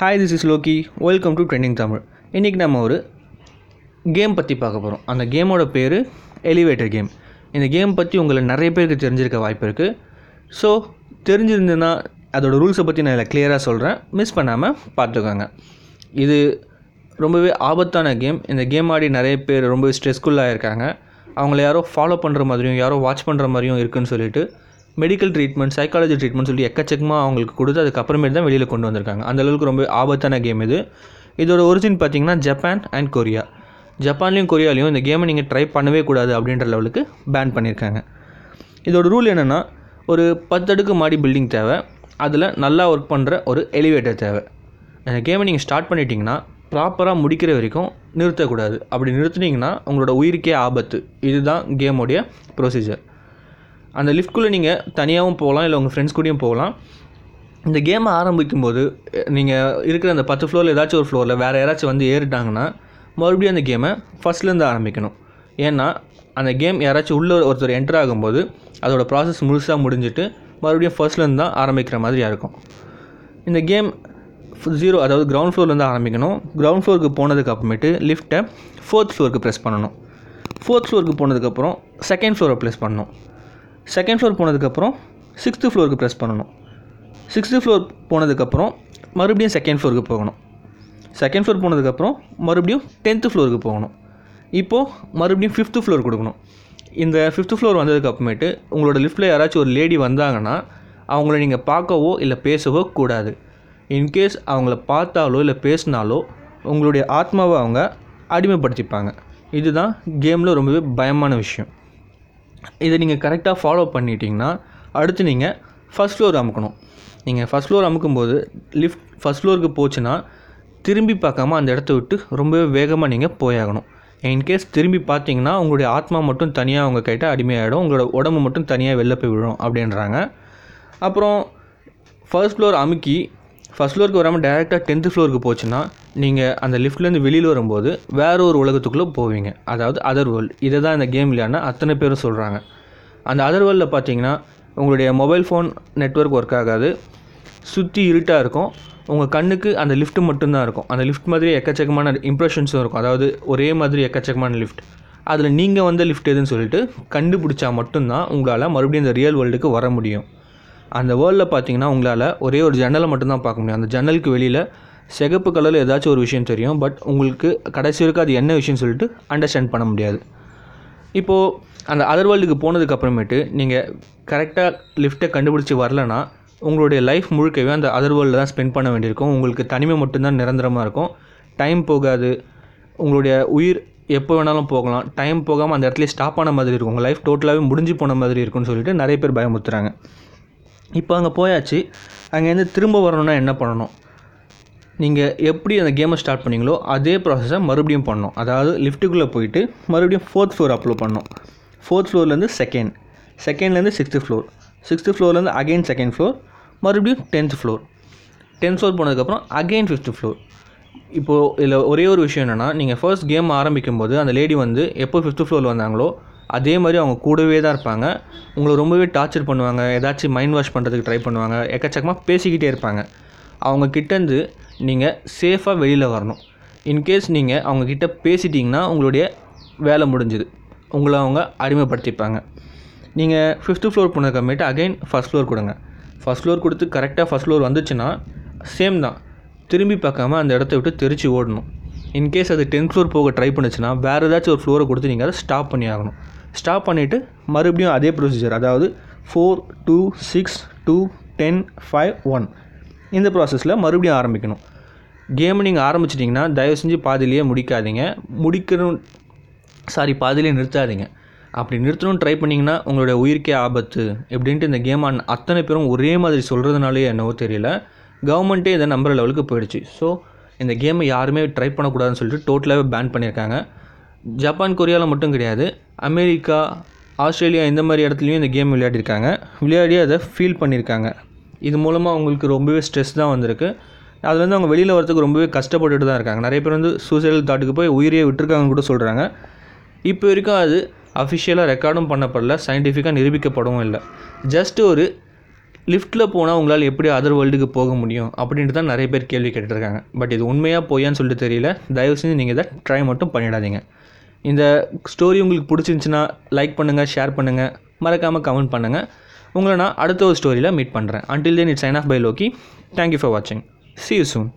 Hi this is Lokki welcome to trending Tamil இன்றைக்கி நம்ம ஒரு கேம் பற்றி பார்க்க போகிறோம் அந்த கேமோட பேர் எலிவேட்டர் கேம் இந்த கேம் பற்றி உங்களை நிறைய பேருக்கு தெரிஞ்சிருக்க வாய்ப்பு இருக்குது ஸோ தெரிஞ்சிருந்ததுன்னா அதோடய ரூல்ஸை பற்றி நான் இதில் கிளியராக சொல்கிறேன் மிஸ் பண்ணாமல் பார்த்துக்கோங்க. இது ரொம்பவே ஆபத்தான கேம் இந்த கேம் ஆடி நிறைய பேர் ரொம்பவே ஸ்ட்ரெஸ்ஃபுல்லாக இருக்காங்க அவங்கள யாரோ ஃபாலோ பண்ணுற மாதிரியும் யாரோ வாட்ச் பண்ணுற மாதிரியும் இருக்குதுன்னு சொல்லிட்டு மெடிக்கல் ட்ரீட்மெண்ட் சைக்காலஜி ட்ரீட்மெண்ட் சொல்லி எக்கச்சக்கமாக அவங்களுக்கு கொடுத்து அதுக்கப்புறமேட்டு தான் வெளியில் கொண்டு வந்திருக்காங்க. அந்த அளவுக்கு ரொம்ப ஆபத்தான கேம் இது. இதோட ஒரிஜின் பார்த்தீங்கன்னா ஜப்பான் அண்ட் கொரியா ஜப்பான்லேயும் கொரியாலையும் இந்த கேமை நீங்கள் ட்ரை பண்ணவே கூடாது அப்படின்ற லெவலுக்கு பேன் பண்ணியிருக்காங்க இதோட ரூல் என்னென்னா ஒரு பத்து அடுக்கு மாடி பில்டிங் தேவை. அதில் நல்லா ஒர்க் பண்ணுற ஒரு எலிவேட்டர் தேவை. அந்த கேமை நீங்கள் ஸ்டார்ட் பண்ணிட்டீங்கன்னா ப்ராப்பராக முடிக்கிற வரைக்கும் நிறுத்தக்கூடாது. அப்படி நிறுத்துனீங்கன்னா உங்களோட உயிருக்கே ஆபத்து. இதுதான் கேமோடைய ப்ரொசீஜர் அந்த லிஃப்ட்குள்ளே நீங்கள் தனியாகவும் போகலாம் இல்லை உங்கள் ஃப்ரெண்ட்ஸ் கூடயும் போகலாம். இந்த கேமை ஆரம்பிக்கும் போது நீங்கள் இருக்கிற அந்த பத்து ஃப்ளோரில் ஏதாச்சும் ஒரு ஃப்ளோரில் வேறு யாராச்சும் வந்து ஏறிட்டாங்கன்னா மறுபடியும் அந்த கேமை ஃபஸ்ட்லேருந்து ஆரம்பிக்கணும். ஏன்னா அந்த கேம் யாராச்சும் உள்ள ஒருத்தர் என்டர் ஆகும்போது அதோடய ப்ராசஸ் முழுசாக முடிஞ்சிட்டு மறுபடியும் ஃபர்ஸ்ட்லேருந்து தான் ஆரம்பிக்கிற மாதிரியாக இருக்கும். இந்த கேம் ஜீரோ அதாவது கிரவுண்ட் ஃப்ளோர்லேருந்து ஆரம்பிக்கணும். கிரவுண்ட் ஃப்ளோருக்கு போனதுக்கு அப்புறமேட்டு லிஃப்ட்டை ஃபோர்த் ஃப்ளோருக்கு ப்ரெஸ் பண்ணணும். ஃபோர்த் ஃப்ளோருக்கு போனதுக்கப்புறம் செகண்ட் ஃப்ளோரை ப்ளேஸ் பண்ணணும். செகண்ட் ஃப்ளோர் போனதுக்கப்புறம் சிக்ஸ்த்து ஃப்ளோருக்கு ப்ரெஸ் பண்ணணும். சிக்ஸ்த்து ஃப்ளோர் போனதுக்கப்புறம் மறுபடியும் செகண்ட் ஃப்ளோருக்கு போகணும். செகண்ட் ஃப்ளோர் போனதுக்கப்புறம் மறுபடியும் டென்த்து ஃப்ளோருக்கு போகணும். இப்போது மறுபடியும் ஃபிஃப்த்து ஃப்ளோர் கொடுக்கணும். இந்த ஃபிஃப்த்து ஃப்ளோர் வந்ததுக்கு அப்புறமேட்டு உங்களோட லிஃப்ட்டில் யாராச்சும் ஒரு லேடி வந்தாங்கன்னா அவங்கள நீங்கள் பார்க்கவோ இல்லை பேசவோ கூடாது. இன்கேஸ் அவங்கள பார்த்தாலோ இல்லை பேசினாலோ உங்களுடைய ஆத்மாவை அவங்க அடிமைப்படுத்திப்பாங்க. இதுதான் கேமில் ரொம்பவே பயமான விஷயம். இதை நீங்கள் கரெக்டாக ஃபாலோ பண்ணிட்டீங்கன்னா அடுத்து நீங்கள் ஃபஸ்ட் ஃப்ளோர் அமுக்கணும். நீங்கள் ஃபஸ்ட் ஃப்ளோர் அமுக்கும்போது லிஃப்ட் ஃபஸ்ட் ஃப்ளோருக்கு போச்சுன்னா திரும்பி பார்க்காம அந்த இடத்த விட்டு ரொம்பவே வேகமாக நீங்கள் போயாகணும். இன்கேஸ் திரும்பி பார்த்தீங்கன்னா உங்களுடைய ஆத்மா மட்டும் தனியாக உங்கள் கிட்ட அடிமையாகிடும் உங்களோட உடம்பு மட்டும் தனியாக வெளில போய் விழும் அப்படின்றாங்க. அப்புறம் ஃபர்ஸ்ட் ஃப்ளோர் அமுக்கி ஃபஸ்ட் ஃப்ளோருக்கு வராமல் டேரெக்டாக டென்த்து ஃப்ளோருக்கு போச்சுன்னா நீங்கள் அந்த லிஃப்ட்லேருந்து வெளியில் வரும்போது வேற ஒரு உலகத்துக்குள்ளே போவீங்க. அதாவது அதர் வேர்ல்டு இதை தான் இந்த கேம் இல்லைன்னா அத்தனை பேரும் சொல்கிறாங்க அந்த அதர் வேர்ல்டில் பார்த்தீங்கன்னா உங்களுடைய மொபைல் ஃபோன் நெட்ஒர்க் ஒர்க் ஆகாது. சுற்றி இருட்டாக இருக்கும். உங்கள் கண்ணுக்கு அந்த லிஃப்ட் மட்டும்தான் இருக்கும். அந்த லிஃப்ட் மாதிரி எக்கச்சக்கமான இம்ப்ரெஷன்ஸும் இருக்கும். அதாவது ஒரே மாதிரி எக்கச்சக்கமான லிஃப்ட் அதில் நீங்கள் வந்த லிஃப்ட் எதுன்னு சொல்லிட்டு கண்டுபிடிச்சா மட்டும்தான் உங்களால் மறுபடியும் இந்த ரியல் வேர்ல்டுக்கு வர முடியும். அந்த வேர்ல்டில் பார்த்தீங்கன்னா உங்களால் ஒரே ஒரு ஜன்னலை மட்டும்தான் பார்க்க முடியும். அந்த ஜன்னலுக்கு வெளியில் சிகப்பு கலரில் ஏதாச்சும் ஒரு விஷயம் தெரியும். பட் உங்களுக்கு கடைசி வரைக்கும் அது என்ன விஷயம்னு சொல்லிட்டு அண்டர்ஸ்டாண்ட் பண்ண முடியாது. இப்போது அந்த அதர் வேர்ல்டுக்கு போனதுக்கு அப்புறமேட்டு நீங்கள் கரெக்டாக லிஃப்ட்டை கண்டுபிடிச்சி வரலனா உங்களுடைய லைஃப் முழுக்கவே அந்த அதர் வேர்ல்டில் தான் ஸ்பெண்ட் பண்ண வேண்டியிருக்கும். உங்களுக்கு தனிமை மட்டும்தான் நிரந்தரமாக இருக்கும். டைம் போகாது. உங்களுடைய உயிர் எப்போ வேணாலும் போகலாம். டைம் போகாமல் அந்த இடத்துல ஸ்டாப் ஆன மாதிரி இருக்கும். உங்கள் லைஃப் டோட்டலாகவே முடிஞ்சு போன மாதிரி இருக்கும்னு சொல்லிட்டு நிறைய பேர் பயமுறுத்துறாங்க. இப்போ அங்கே போயாச்சு. அங்கேருந்து திரும்ப வரணும்னா என்ன பண்ணணும்? நீங்கள் எப்படி அந்த கேமை ஸ்டார்ட் பண்ணீங்களோ அதே ப்ராசஸை மறுபடியும் பண்ணணும். அதாவது லிஃப்ட்டுக்குள்ளே போயிட்டு மறுபடியும் ஃபோர்த் ஃப்ளோர் அப்லோட் பண்ணணும். ஃபோர்த் ஃப்ளோர்லேருந்து செகண்ட் செகண்ட்லேருந்து சிக்ஸ்த்து ஃப்ளோர் சிக்ஸ்த்து ஃப்ளோர்லேருந்து அகைன் செகண்ட் ஃப்ளோர் மறுபடியும் டென்த் ஃப்ளோர் டென்த் ஃப்ளோர் போனதுக்கப்புறம் அகைன் ஃபிஃப்த்து ஃப்ளோர் இப்போது இதில் ஒரே ஒரு விஷயம் என்னென்னா நீங்கள் ஃபர்ஸ்ட் கேம் ஆரம்பிக்கும் போது அந்த லேடி வந்து எப்போ ஃபிஃப்த்து ஃப்ளோர் வந்தாங்களோ அதே மாதிரி அவங்க கூடவே தான் இருப்பாங்க. உங்களை ரொம்பவே டார்ச்சர் பண்ணுவாங்க. ஏதாச்சும் மைண்ட் வாஷ் பண்ணுறதுக்கு ட்ரை பண்ணுவாங்க. எக்கச்சக்கமாக பேசிக்கிட்டே இருப்பாங்க. அவங்க கிட்டேருந்து நீங்கள் சேஃபாக வெளியில் வரணும். இன்கேஸ் நீங்கள் அவங்கக்கிட்ட பேசிட்டிங்கன்னா உங்களுடைய வேலை முடிஞ்சுது. உங்களை அவங்க அடிமைப்படுத்திப்பாங்க. நீங்கள் ஃபிஃப்த்து ஃப்ளோர் போனதுக்கப்புறமேட்டு அகைன் ஃபஸ்ட் ஃப்ளோர் கொடுங்க. ஃபஸ்ட் ஃப்ளோர் கொடுத்து கரெக்டாக ஃபஸ்ட் ஃப்ளோர் வந்துச்சுன்னா சேம் தான். திரும்பி பார்க்காம அந்த இடத்த விட்டு தெரிச்சு ஓடணும். இன்கேஸ் அது டென்த் ஃப்ளோர் போக ட்ரை பண்ணுச்சுன்னா வேறு ஏதாச்சும் ஒரு ஃப்ளோரை கொடுத்து நீங்கள் அதை ஸ்டாப் பண்ணி ஆகணும் ஸ்டாப் பண்ணிவிட்டு மறுபடியும் அதே ப்ரொசீஜர் அதாவது four two six two ten five one இந்த ப்ராசஸில் மறுபடியும் ஆரம்பிக்கணும். கேம் நீங்கள் ஆரம்பிச்சிட்டிங்கன்னா தயவு செஞ்சு பாதிலேயே முடிக்காதீங்க. முடிக்கணும் சாரி பாதிலேயே நிறுத்தாதீங்க. அப்படி நிறுத்தணும்னு ட்ரை பண்ணிங்கன்னா உங்களுடைய உயிருக்கே ஆபத்து எப்படின்ட்டு இந்த கேம் ஆன் அத்தனை பேரும் ஒரே மாதிரி சொல்கிறதுனாலே என்னவோ தெரியல. கவர்மெண்ட்டே இதை நம்புற லெவலுக்கு போயிடுச்சு. ஸோ இந்த கேமை யாருமே ட்ரை பண்ணக்கூடாதுன்னு சொல்லிட்டு டோட்டலாகவே பேன் பண்ணியிருக்காங்க. ஜப்பான் கொரியாவில் மட்டும் கிடையாது. அமெரிக்கா ஆஸ்திரேலியா இந்த மாதிரி இடத்துலையும் இந்த கேம் விளையாடிருக்காங்க. விளையாடி அதை ஃபீல் பண்ணியிருக்காங்க இது மூலமாக அவங்களுக்கு ரொம்பவே ஸ்ட்ரெஸ் தான் வந்திருக்கு. அதுலேருந்து அவங்க வெளியில் வரதுக்கு ரொம்பவே கஷ்டப்பட்டுட்டு தான் இருக்காங்க. நிறைய பேர் வந்து சூசைடல் தாட்டுக்கு போய் உயிரியை விட்டுருக்காங்கன்னு கூட சொல்கிறாங்க இப்போ வரைக்கும் அது அஃபிஷியலாக ரெக்கார்டும் பண்ணப்படல. சயின்டிஃபிக்காக நிரூபிக்கப்படவும் இல்லை. ஜஸ்ட் ஒரு லிஃப்ட்டில் போனால் உங்களால் எப்படி அதர் வேர்ல்டுக்கு போக முடியும் அப்படின்ட்டு தான் நிறைய பேர் கேள்வி கேட்டுருக்காங்க பட் இது உண்மையாக பொய்யான்னு சொல்லிட்டு தெரியல. தயவு செஞ்சு நீங்கள் இதை ட்ரை மட்டும் பண்ணிடாதீங்க. இந்த ஸ்டோரி உங்களுக்கு பிடிச்சிருந்துச்சின்னா லைக் பண்ணுங்கள் ஷேர் பண்ணுங்கள் மறக்காமல் கமெண்ட் பண்ணுங்கள் உங்களை நான் அடுத்த ஒரு ஸ்டோரியில் மீட் பண்ணுறேன் until then it's sign off by Lokki thank you for வாட்சிங் சி யூ சூன்